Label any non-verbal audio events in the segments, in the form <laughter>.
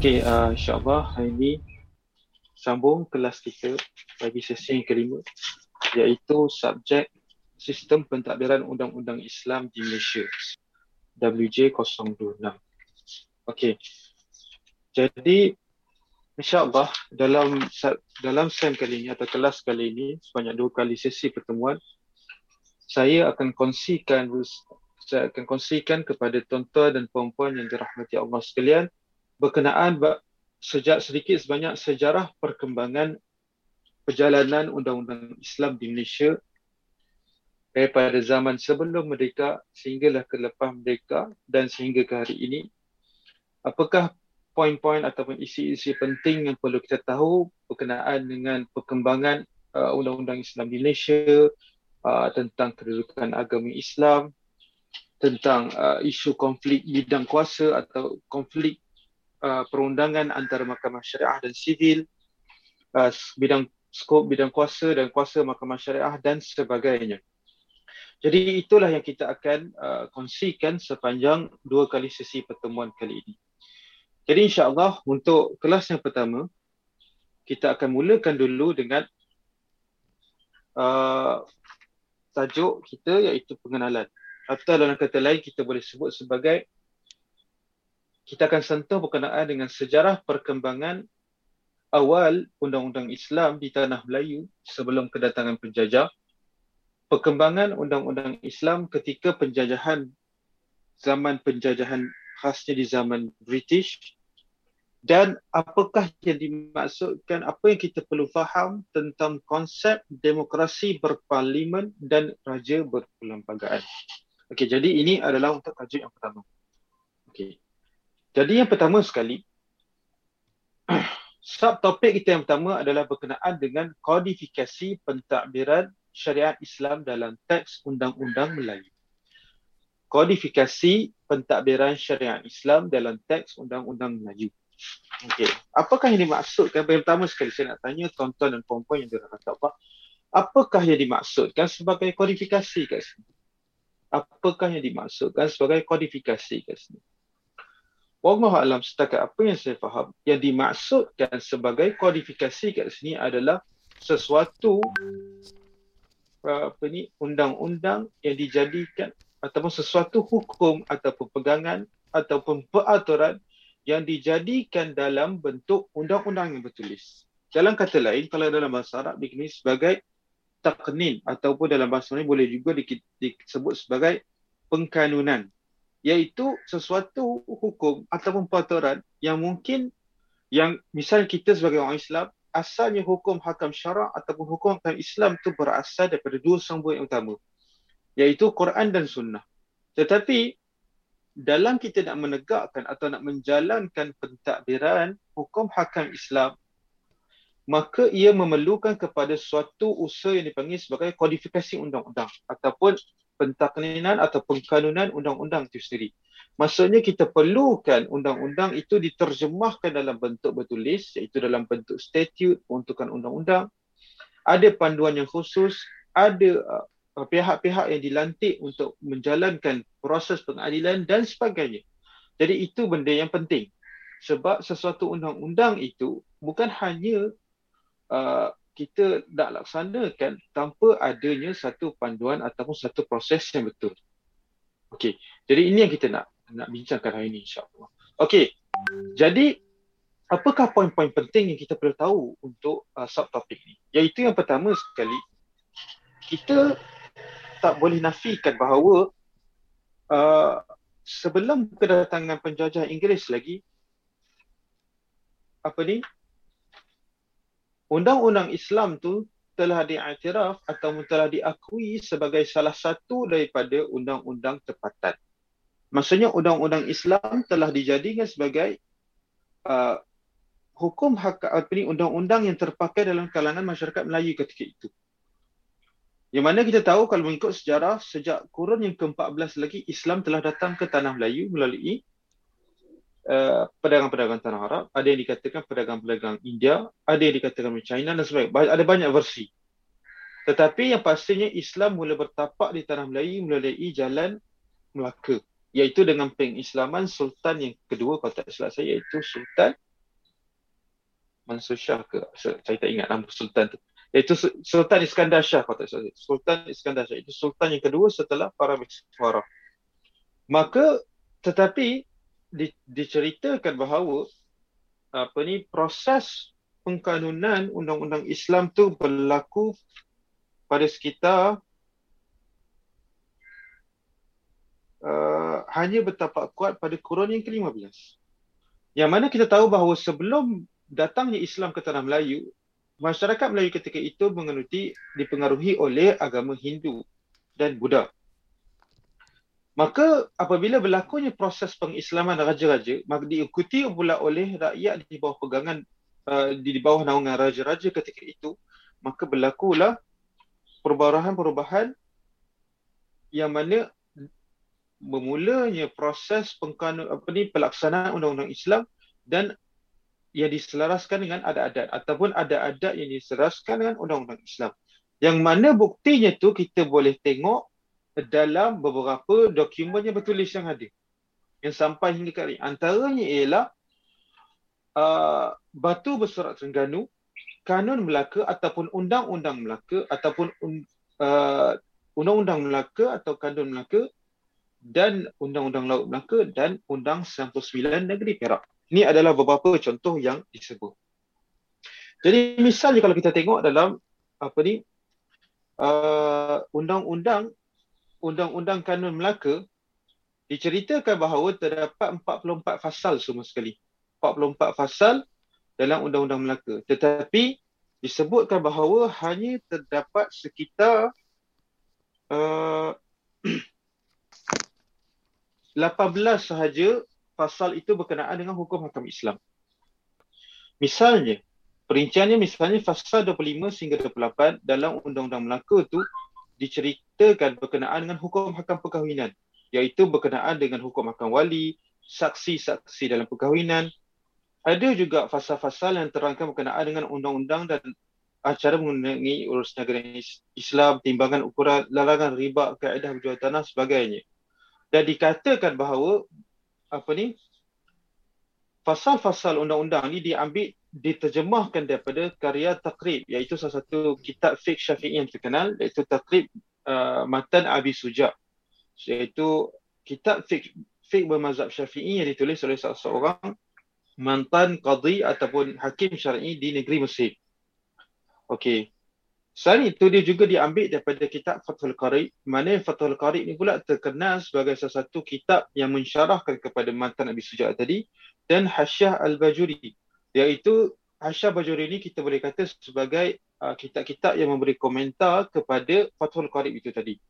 Okey, uh, insyaAllah hari ini sambung kelas kita bagi sesi yang kelima iaitu subjek sistem pentadbiran undang-undang Islam di Malaysia WJ026. Okey. Jadi insyaAllah dalam dalam sem kali ini atau kelas kali ini sebanyak dua kali sesi pertemuan saya akan kongsikan saya akan kongsikan kepada tuan-tuan dan puan-puan yang dirahmati Allah sekalian berkenaan sejak sedikit sebanyak sejarah perkembangan perjalanan undang-undang Islam di Malaysia daripada zaman sebelum merdeka sehinggalah ke lepas merdeka dan sehingga ke hari ini. Apakah poin-poin ataupun isi-isi penting yang perlu kita tahu berkenaan dengan perkembangan uh, undang-undang Islam di Malaysia uh, tentang kedudukan agama Islam tentang uh, isu konflik bidang kuasa atau konflik uh, perundangan antara mahkamah syariah dan sivil uh, bidang skop bidang kuasa dan kuasa mahkamah syariah dan sebagainya jadi itulah yang kita akan uh, kongsikan sepanjang dua kali sesi pertemuan kali ini. Jadi insyaAllah untuk kelas yang pertama, kita akan mulakan dulu dengan uh, tajuk kita iaitu pengenalan. Atau dalam kata lain kita boleh sebut sebagai kita akan sentuh berkenaan dengan sejarah perkembangan awal undang-undang Islam di tanah Melayu sebelum kedatangan penjajah perkembangan undang-undang Islam ketika penjajahan zaman penjajahan khasnya di zaman British dan apakah yang dimaksudkan apa yang kita perlu faham tentang konsep demokrasi berparlimen dan raja berperlembagaan. Okey, jadi ini adalah untuk tajuk yang pertama. Okey. Jadi yang pertama sekali <clears throat> subtopik kita yang pertama adalah berkenaan dengan kodifikasi pentadbiran syariat Islam dalam teks undang-undang Melayu. Kodifikasi pentadbiran syariat Islam dalam teks undang-undang Melayu. Okey, apakah yang dimaksudkan? Yang pertama sekali saya nak tanya tuan-tuan dan puan-puan yang dirahmati Allah. Apakah yang dimaksudkan sebagai kodifikasi kat sini? Apakah yang dimaksudkan sebagai kodifikasi kat sini? Wallahu alam setakat apa yang saya faham, yang dimaksudkan sebagai kodifikasi kat sini adalah sesuatu apa ni undang-undang yang dijadikan ataupun sesuatu hukum ataupun pegangan ataupun peraturan yang dijadikan dalam bentuk undang-undang yang bertulis. Dalam kata lain, kalau dalam bahasa Arab dikenali sebagai taqnin ataupun dalam bahasa lain boleh juga disebut sebagai pengkanunan iaitu sesuatu hukum ataupun peraturan yang mungkin yang misal kita sebagai orang Islam asalnya hukum hakam syarak ataupun hukum hakam Islam itu berasal daripada dua sumber yang utama iaitu Quran dan Sunnah. Tetapi dalam kita nak menegakkan atau nak menjalankan pentadbiran hukum hakam Islam maka ia memerlukan kepada suatu usaha yang dipanggil sebagai kodifikasi undang-undang ataupun pentakninan atau pengkanunan undang-undang itu sendiri. Maksudnya kita perlukan undang-undang itu diterjemahkan dalam bentuk bertulis iaitu dalam bentuk statute peruntukan undang-undang. Ada panduan yang khusus, ada uh, pihak-pihak yang dilantik untuk menjalankan proses pengadilan dan sebagainya. Jadi itu benda yang penting. Sebab sesuatu undang-undang itu bukan hanya uh, kita nak laksanakan tanpa adanya satu panduan ataupun satu proses yang betul. Okey, jadi ini yang kita nak nak bincangkan hari ini insyaAllah. Okey, jadi apakah poin-poin penting yang kita perlu tahu untuk uh, subtopik ni? Iaitu yang pertama sekali, kita tak boleh nafikan bahawa uh, sebelum kedatangan penjajah Inggeris lagi, apa ni, undang-undang Islam tu telah diiktiraf atau telah diakui sebagai salah satu daripada undang-undang tempatan. Maksudnya undang-undang Islam telah dijadikan sebagai uh, hukum hak apa ni undang-undang yang terpakai dalam kalangan masyarakat Melayu ketika itu. Yang mana kita tahu kalau mengikut sejarah sejak kurun yang ke-14 lagi Islam telah datang ke tanah Melayu melalui uh, pedagang-pedagang tanah Arab, ada yang dikatakan pedagang-pedagang India, ada yang dikatakan China dan sebagainya. Ada banyak versi. Tetapi yang pastinya Islam mula bertapak di tanah Melayu melalui jalan Melaka iaitu dengan pengislaman sultan yang kedua kalau tak silap saya iaitu Sultan Mansur Shah ke saya tak ingat nama sultan tu iaitu Sultan Iskandar Shah kalau tak salah Sultan Iskandar Shah itu sultan yang kedua setelah para Meksuara maka tetapi di, diceritakan bahawa apa ni proses pengkanunan undang-undang Islam tu berlaku pada sekitar uh, hanya bertapak kuat pada kurun yang ke-15. Yang mana kita tahu bahawa sebelum datangnya Islam ke tanah Melayu, masyarakat Melayu ketika itu mengenuti dipengaruhi oleh agama Hindu dan Buddha. Maka apabila berlakunya proses pengislaman raja-raja, maka diikuti pula oleh rakyat di bawah pegangan uh, di bawah naungan raja-raja ketika itu, maka berlakulah perubahan-perubahan yang mana bermulanya proses pengkanun apa ni pelaksanaan undang-undang Islam dan yang diselaraskan dengan adat-adat ataupun ada adat yang diselaraskan dengan undang-undang Islam. Yang mana buktinya tu kita boleh tengok dalam beberapa dokumen yang bertulis yang ada. Yang sampai hingga kali. Antaranya ialah uh, Batu Bersurat Terengganu, Kanun Melaka ataupun Undang-Undang Melaka ataupun uh, Undang-Undang Melaka atau Kanun Melaka dan Undang-Undang Laut Melaka dan Undang 99 Negeri Perak. Ini adalah beberapa contoh yang disebut. Jadi misalnya kalau kita tengok dalam apa ni uh, undang-undang undang-undang kanun Melaka diceritakan bahawa terdapat 44 fasal semua sekali. 44 fasal dalam undang-undang Melaka. Tetapi disebutkan bahawa hanya terdapat sekitar uh, <clears throat> 18 sahaja pasal itu berkenaan dengan hukum hakam Islam. Misalnya, perinciannya misalnya pasal 25 sehingga 28 dalam Undang-Undang Melaka itu diceritakan berkenaan dengan hukum hakam perkahwinan iaitu berkenaan dengan hukum hakam wali, saksi-saksi dalam perkahwinan. Ada juga fasal-fasal yang terangkan berkenaan dengan undang-undang dan acara mengenai urus negara Islam, timbangan ukuran, larangan riba, kaedah berjual tanah sebagainya. Dan dikatakan bahawa apa ni fasal-fasal undang-undang ni diambil diterjemahkan daripada karya takrib iaitu salah satu kitab fiqh syafi'i yang terkenal iaitu takrib uh, matan Abi Suja iaitu kitab fiqh fiqh bermazhab syafi'i yang ditulis oleh salah seorang mantan qadhi ataupun hakim syar'i di negeri Mesir. Okey. Selain itu dia juga diambil daripada kitab Fathul Qarib. Mana Fathul Qarib ni pula terkenal sebagai salah satu kitab yang mensyarahkan kepada mantan Nabi Sujat tadi dan Hasyah Al-Bajuri. Iaitu Hasyah Bajuri ni kita boleh kata sebagai uh, kitab-kitab yang memberi komentar kepada Fathul Qarib itu tadi.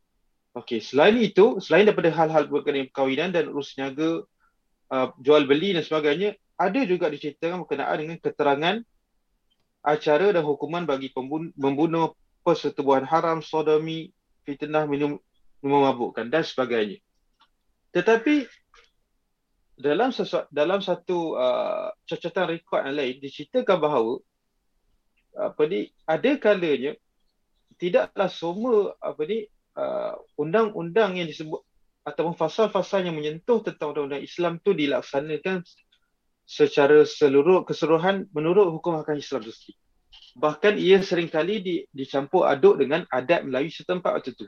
Okey, selain itu, selain daripada hal-hal berkenaan perkahwinan dan urus niaga, uh, jual beli dan sebagainya, ada juga diceritakan berkenaan dengan keterangan acara dan hukuman bagi membunuh persetubuhan haram, sodomi, fitnah, minum, minum mabukkan dan sebagainya. Tetapi dalam sesuatu, dalam satu uh, catatan rekod yang lain diceritakan bahawa apa ni ada kalanya tidaklah semua apa ni uh, undang-undang yang disebut ataupun fasal-fasal yang menyentuh tentang undang-undang Islam tu dilaksanakan secara seluruh keseluruhan menurut hukum hakam Islam itu bahkan ia seringkali di, dicampur aduk dengan adat Melayu setempat waktu itu.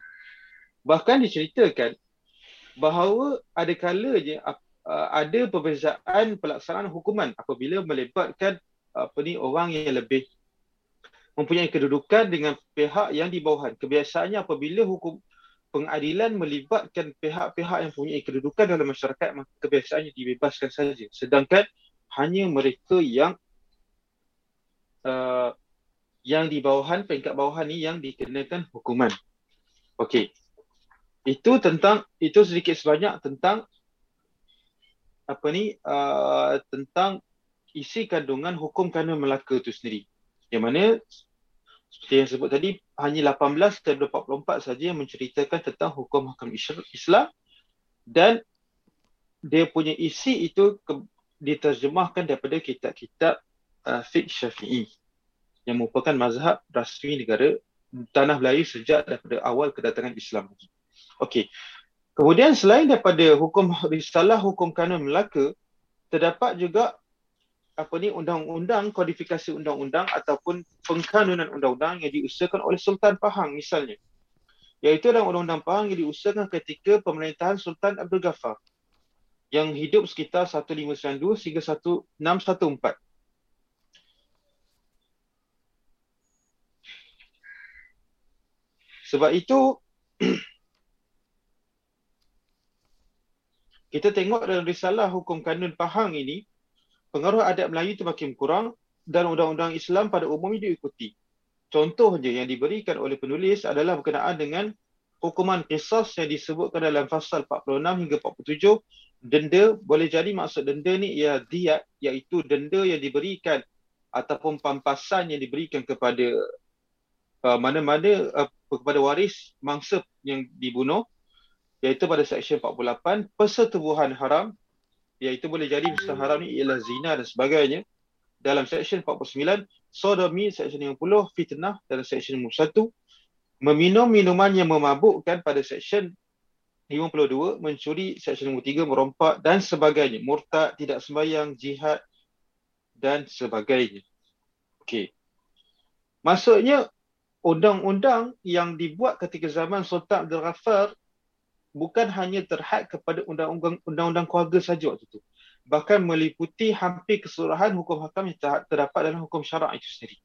Bahkan diceritakan bahawa ada kalanya uh, ada perbezaan pelaksanaan hukuman apabila melibatkan apa ni orang yang lebih mempunyai kedudukan dengan pihak yang di bawahan. Kebiasaannya apabila hukum pengadilan melibatkan pihak-pihak yang mempunyai kedudukan dalam masyarakat kebiasaannya dibebaskan saja. Sedangkan hanya mereka yang uh, yang di bawahan, peringkat bawahan ni yang dikenakan hukuman. Okey. Itu tentang, itu sedikit sebanyak tentang apa ni, uh, tentang isi kandungan hukum kanun Melaka itu sendiri. Yang mana, seperti yang sebut tadi, hanya 18 dan 24 saja yang menceritakan tentang hukum hakam Islam dan dia punya isi itu ke, diterjemahkan daripada kitab-kitab uh, fiqh syafi'i yang merupakan mazhab rasmi negara tanah Melayu sejak daripada awal kedatangan Islam. Okey. Kemudian selain daripada hukum risalah hukum kanun Melaka, terdapat juga apa ni undang-undang kodifikasi undang-undang ataupun pengkanunan undang-undang yang diusahakan oleh Sultan Pahang misalnya iaitu dalam undang-undang Pahang yang diusahakan ketika pemerintahan Sultan Abdul Ghaffar yang hidup sekitar 1592 hingga 1614 sebab itu <clears throat> kita tengok dalam risalah hukum kanun Pahang ini pengaruh adat Melayu itu makin kurang dan undang-undang Islam pada umumnya diikuti. Contoh je yang diberikan oleh penulis adalah berkenaan dengan hukuman kisah yang disebutkan dalam fasal 46 hingga 47 denda boleh jadi maksud denda ni ia diat iaitu denda yang diberikan ataupun pampasan yang diberikan kepada uh, mana-mana uh, kepada waris mangsa yang dibunuh iaitu pada seksyen 48 persetubuhan haram iaitu boleh jadi usaha haram ni ialah zina dan sebagainya. Dalam seksyen 49 sodomi seksyen 50 fitnah dalam seksyen 51 meminum minuman yang memabukkan pada seksyen 52 mencuri seksyen 53 merompak dan sebagainya. Murtad tidak sembahyang jihad dan sebagainya. Okey. Maksudnya undang-undang yang dibuat ketika zaman Sultan Abdul Ghaffar bukan hanya terhad kepada undang-undang undang-undang keluarga saja waktu itu. Bahkan meliputi hampir keseluruhan hukum hakam yang terdapat dalam hukum syarak itu sendiri.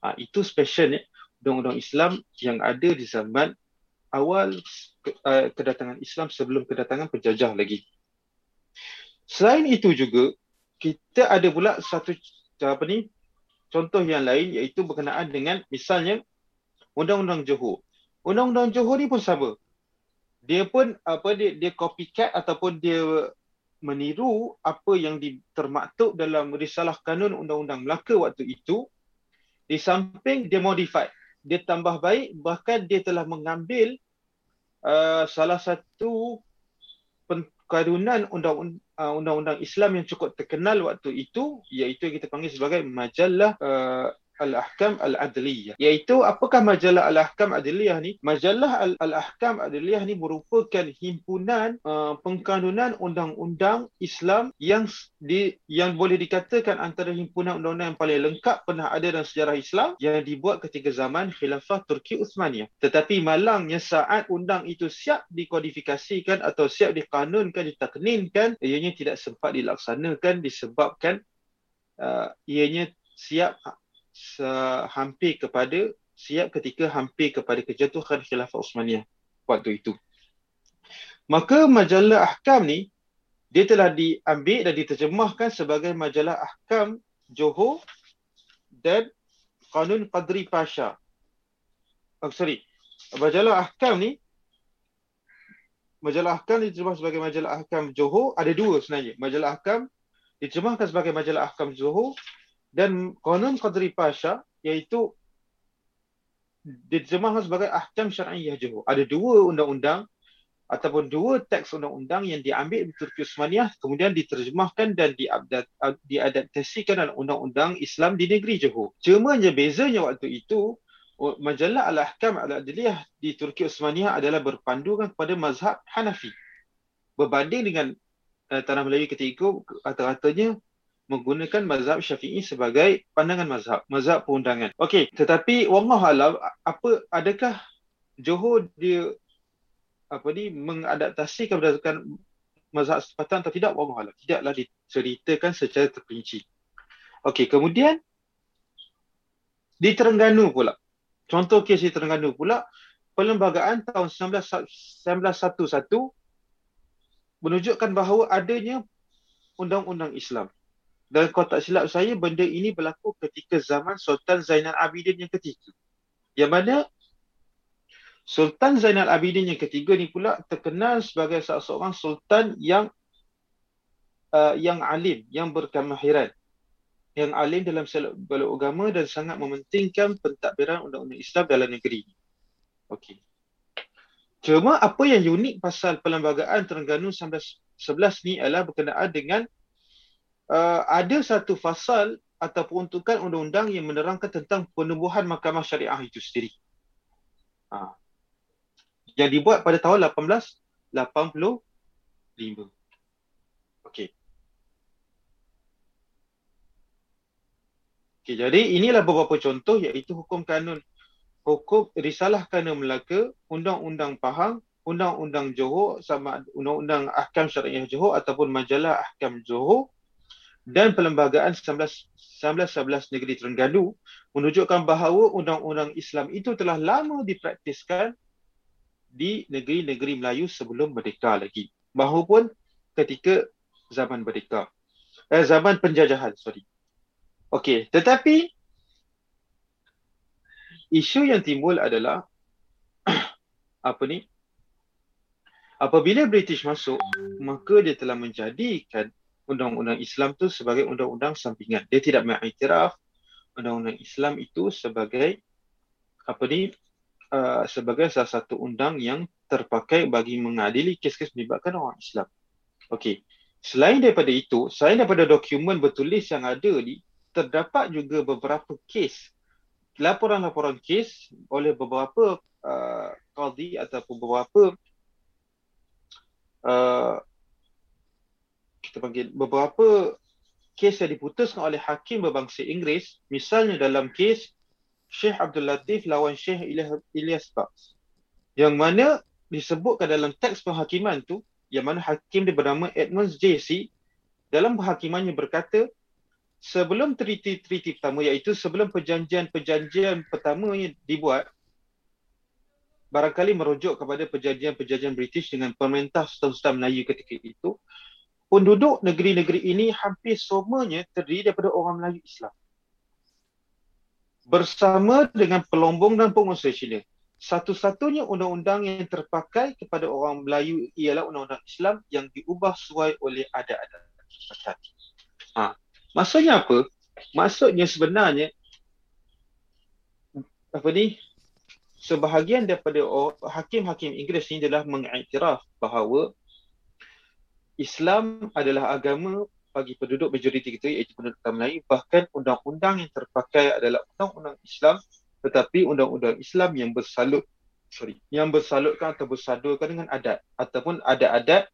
Ha, itu specialnya undang-undang Islam yang ada di zaman awal uh, kedatangan Islam sebelum kedatangan penjajah lagi. Selain itu juga, kita ada pula satu apa ni contoh yang lain iaitu berkenaan dengan misalnya undang-undang Johor. Undang-undang Johor ni pun sama. Dia pun apa dia dia copycat ataupun dia meniru apa yang termaktub dalam risalah kanun undang-undang Melaka waktu itu. Di samping dia modify dia tambah baik bahkan dia telah mengambil uh, salah satu pengkanunan undang-undang uh, undang-undang Islam yang cukup terkenal waktu itu iaitu yang kita panggil sebagai majalah uh, Al-Ahkam Al-Adliyah. Iaitu apakah majalah Al-Ahkam Adliyah ni? Majalah Al-Ahkam Adliyah ni merupakan himpunan uh, pengkanunan undang-undang Islam yang di, yang boleh dikatakan antara himpunan undang-undang yang paling lengkap pernah ada dalam sejarah Islam yang dibuat ketika zaman Khilafah Turki Uthmaniyah. Tetapi malangnya saat undang itu siap dikodifikasikan atau siap dikanunkan, ditakninkan, ianya tidak sempat dilaksanakan disebabkan uh, ianya siap hampir kepada siap ketika hampir kepada kejatuhan khilafah Uthmaniyah waktu itu. Maka majalah ahkam ni dia telah diambil dan diterjemahkan sebagai majalah ahkam Johor dan Kanun Qadri Pasha. Oh, sorry. Majalah ahkam ni majalah ahkam diterjemahkan sebagai majalah ahkam Johor ada dua sebenarnya. Majalah ahkam diterjemahkan sebagai majalah ahkam Johor dan konon Qadri Pasha iaitu diterjemahkan sebagai ahkam syar'iyah Johor. Ada dua undang-undang ataupun dua teks undang-undang yang diambil di Turki Osmaniyah kemudian diterjemahkan dan diadaptasikan dalam undang-undang Islam di negeri Johor. Cuma je bezanya waktu itu majalah Al-Ahkam Al-Adliyah di Turki Osmaniyah adalah berpandukan kepada mazhab Hanafi. Berbanding dengan uh, tanah Melayu ketika itu kata-katanya menggunakan mazhab syafi'i sebagai pandangan mazhab, mazhab perundangan. Okey, tetapi wallahu alam apa adakah Johor dia apa ni mengadaptasikan berdasarkan mazhab sepatan atau tidak wallahu alam. Tidaklah diceritakan secara terperinci. Okey, kemudian di Terengganu pula. Contoh kes di Terengganu pula, perlembagaan tahun 1911 menunjukkan bahawa adanya undang-undang Islam dan kalau tak silap saya benda ini berlaku ketika zaman Sultan Zainal Abidin yang ketiga. Yang mana Sultan Zainal Abidin yang ketiga ni pula terkenal sebagai salah seorang sultan yang uh, yang alim, yang berkemahiran. Yang alim dalam beluk agama dan sangat mementingkan pentadbiran undang-undang Islam dalam negeri. Okey. Cuma apa yang unik pasal perlembagaan Terengganu 1911 ni adalah berkenaan dengan uh, ada satu fasal atau peruntukan undang-undang yang menerangkan tentang penubuhan mahkamah syariah itu sendiri. Ha. Yang dibuat pada tahun 1885. Okey. Okay, jadi inilah beberapa contoh iaitu hukum kanun hukum risalah kanun Melaka, undang-undang Pahang, undang-undang Johor sama undang-undang ahkam syariah Johor ataupun majalah ahkam Johor dan perlembagaan 19 1911 negeri Terengganu menunjukkan bahawa undang-undang Islam itu telah lama dipraktiskan di negeri-negeri Melayu sebelum merdeka lagi. Mahupun ketika zaman merdeka. Eh, zaman penjajahan, sorry. Okey, tetapi isu yang timbul adalah <clears throat> apa ni? Apabila British masuk, maka dia telah menjadikan undang-undang Islam tu sebagai undang-undang sampingan. Dia tidak mengiktiraf undang-undang Islam itu sebagai apa ni? Uh, sebagai salah satu undang yang terpakai bagi mengadili kes-kes melibatkan orang Islam. Okey. Selain daripada itu, selain daripada dokumen bertulis yang ada ni, terdapat juga beberapa kes laporan-laporan kes oleh beberapa uh, qadi ataupun beberapa uh, kita panggil beberapa kes yang diputuskan oleh hakim berbangsa Inggeris. Misalnya dalam kes Syekh Abdul Latif lawan Syekh Ilyas Baks. Yang mana disebutkan dalam teks penghakiman tu yang mana hakim dia bernama Edmund JC dalam penghakimannya berkata sebelum treaty-treaty pertama iaitu sebelum perjanjian-perjanjian pertama yang dibuat barangkali merujuk kepada perjanjian-perjanjian British dengan pemerintah Sultan-Sultan Melayu ketika itu penduduk negeri-negeri ini hampir semuanya terdiri daripada orang Melayu Islam bersama dengan pelombong dan pengusaha Cina satu-satunya undang-undang yang terpakai kepada orang Melayu ialah undang-undang Islam yang diubah sesuai oleh adat-adat. Ha. Maksudnya apa? Maksudnya sebenarnya apa ni? Sebahagian daripada hakim-hakim Inggeris ini adalah mengiktiraf bahawa Islam adalah agama bagi penduduk majoriti kita iaitu penduduk Melayu bahkan undang-undang yang terpakai adalah undang-undang Islam tetapi undang-undang Islam yang bersalut sorry yang bersalutkan atau bersadurkan dengan adat ataupun adat-adat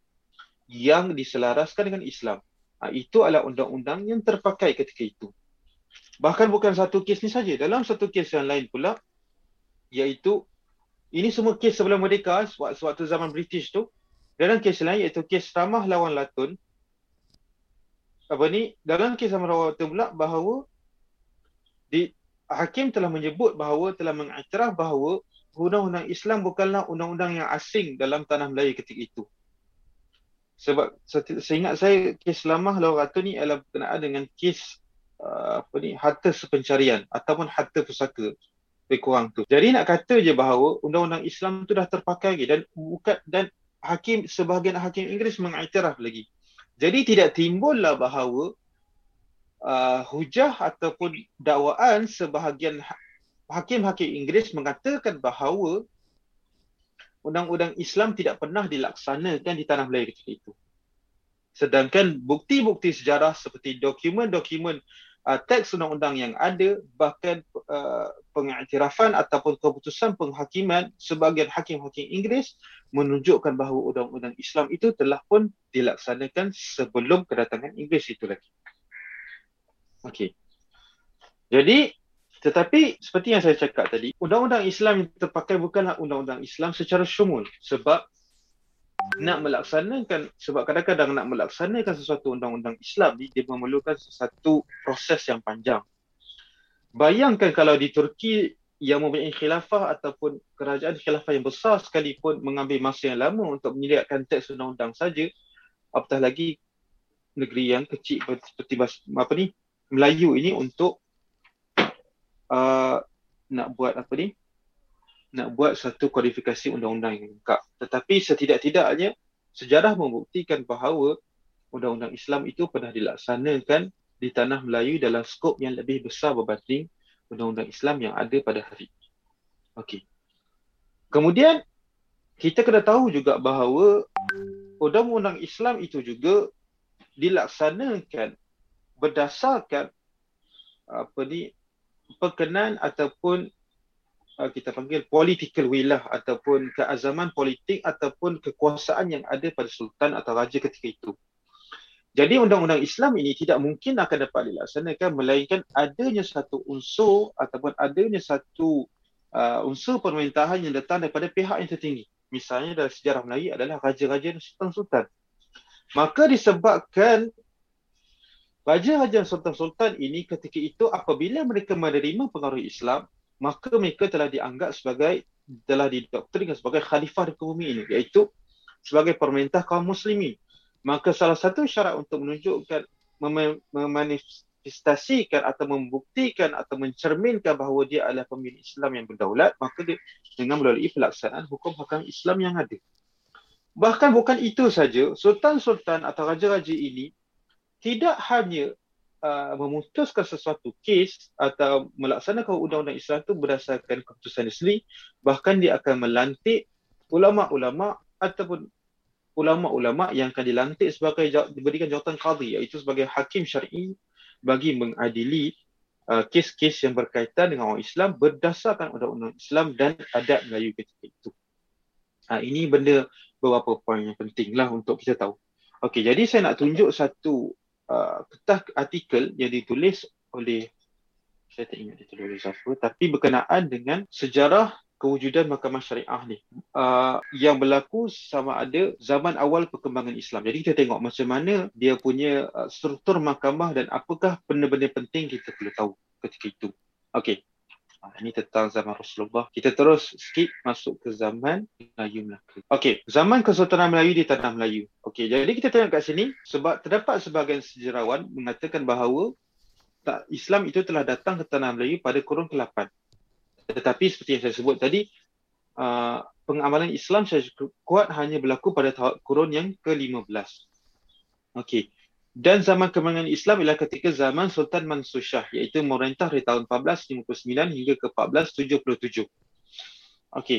yang diselaraskan dengan Islam Ha, itu adalah undang-undang yang terpakai ketika itu. Bahkan bukan satu kes ni saja. Dalam satu kes yang lain pula, iaitu, ini semua kes sebelum merdeka, sewaktu zaman British tu, dalam kes lain iaitu kes Ramah lawan Latun, apa ni, dalam kes Ramah lawan Latun pula, bahawa di, Hakim telah menyebut bahawa, telah mengiktiraf bahawa undang-undang Islam bukanlah undang-undang yang asing dalam tanah Melayu ketika itu sebab saya ingat saya kes lamah lawan ratu ni adalah berkenaan dengan kes uh, apa ni harta sepencarian ataupun harta pusaka lebih kurang tu. Jadi nak kata je bahawa undang-undang Islam tu dah terpakai lagi dan bukan dan hakim sebahagian hakim Inggeris mengiktiraf lagi. Jadi tidak timbullah bahawa uh, hujah ataupun dakwaan sebahagian ha-, hakim-hakim Inggeris mengatakan bahawa undang-undang Islam tidak pernah dilaksanakan di tanah Melayu ketika itu. Sedangkan bukti-bukti sejarah seperti dokumen-dokumen uh, teks undang-undang yang ada bahkan uh, pengiktirafan ataupun keputusan penghakiman sebagian hakim-hakim Inggeris menunjukkan bahawa undang-undang Islam itu telah pun dilaksanakan sebelum kedatangan Inggeris itu lagi. Okey. Jadi tetapi seperti yang saya cakap tadi, undang-undang Islam yang terpakai bukanlah undang-undang Islam secara syumul sebab nak melaksanakan sebab kadang-kadang nak melaksanakan sesuatu undang-undang Islam ni dia memerlukan sesuatu proses yang panjang. Bayangkan kalau di Turki yang mempunyai khilafah ataupun kerajaan khilafah yang besar sekalipun mengambil masa yang lama untuk menyediakan teks undang-undang saja apatah lagi negeri yang kecil seperti apa ni Melayu ini untuk uh, nak buat apa ni nak buat satu kodifikasi undang-undang yang lengkap tetapi setidak-tidaknya sejarah membuktikan bahawa undang-undang Islam itu pernah dilaksanakan di tanah Melayu dalam skop yang lebih besar berbanding undang-undang Islam yang ada pada hari ini. Okey. Kemudian kita kena tahu juga bahawa undang-undang Islam itu juga dilaksanakan berdasarkan apa ni perkenan ataupun uh, kita panggil political will lah ataupun keazaman politik ataupun kekuasaan yang ada pada sultan atau raja ketika itu. Jadi undang-undang Islam ini tidak mungkin akan dapat dilaksanakan melainkan adanya satu unsur ataupun adanya satu uh, unsur pemerintahan yang datang daripada pihak yang tertinggi. Misalnya dalam sejarah Melayu adalah raja-raja dan sultan-sultan. Maka disebabkan raja-raja dan sultan-sultan ini ketika itu apabila mereka menerima pengaruh Islam, maka mereka telah dianggap sebagai telah didoktrinkan sebagai khalifah di bumi ini iaitu sebagai pemerintah kaum muslimin. Maka salah satu syarat untuk menunjukkan mem- memanifestasikan atau membuktikan atau mencerminkan bahawa dia adalah pemimpin Islam yang berdaulat maka dia dengan melalui pelaksanaan hukum hakam Islam yang ada. Bahkan bukan itu saja sultan-sultan atau raja-raja ini tidak hanya uh, memutuskan sesuatu kes atau melaksanakan undang-undang Islam itu berdasarkan keputusan sendiri bahkan dia akan melantik ulama-ulama ataupun ulama-ulama yang akan dilantik sebagai diberikan jawatan qadhi iaitu sebagai hakim syar'i bagi mengadili uh, kes-kes yang berkaitan dengan orang Islam berdasarkan undang-undang Islam dan adat Melayu ketika itu. Uh, ini benda beberapa poin yang penting lah untuk kita tahu. Okey, jadi saya nak tunjuk satu uh, petah artikel yang ditulis oleh saya tak ingat ditulis oleh siapa tapi berkenaan dengan sejarah kewujudan mahkamah syariah ni uh, yang berlaku sama ada zaman awal perkembangan Islam. Jadi kita tengok macam mana dia punya uh, struktur mahkamah dan apakah benda-benda penting kita perlu tahu ketika itu. Okey. Uh, ini tentang zaman Rasulullah. Kita terus skip masuk ke zaman Melayu Melaka. Okey, zaman Kesultanan Melayu di Tanah Melayu. Okey, jadi kita tengok kat sini sebab terdapat sebahagian sejarawan mengatakan bahawa tak Islam itu telah datang ke Tanah Melayu pada kurun ke-8 tetapi seperti yang saya sebut tadi uh, pengamalan Islam secara kuat hanya berlaku pada kurun yang ke-15 okey dan zaman kemenangan Islam ialah ketika zaman Sultan Mansur Shah iaitu memerintah dari tahun 1459 hingga ke 1477 okey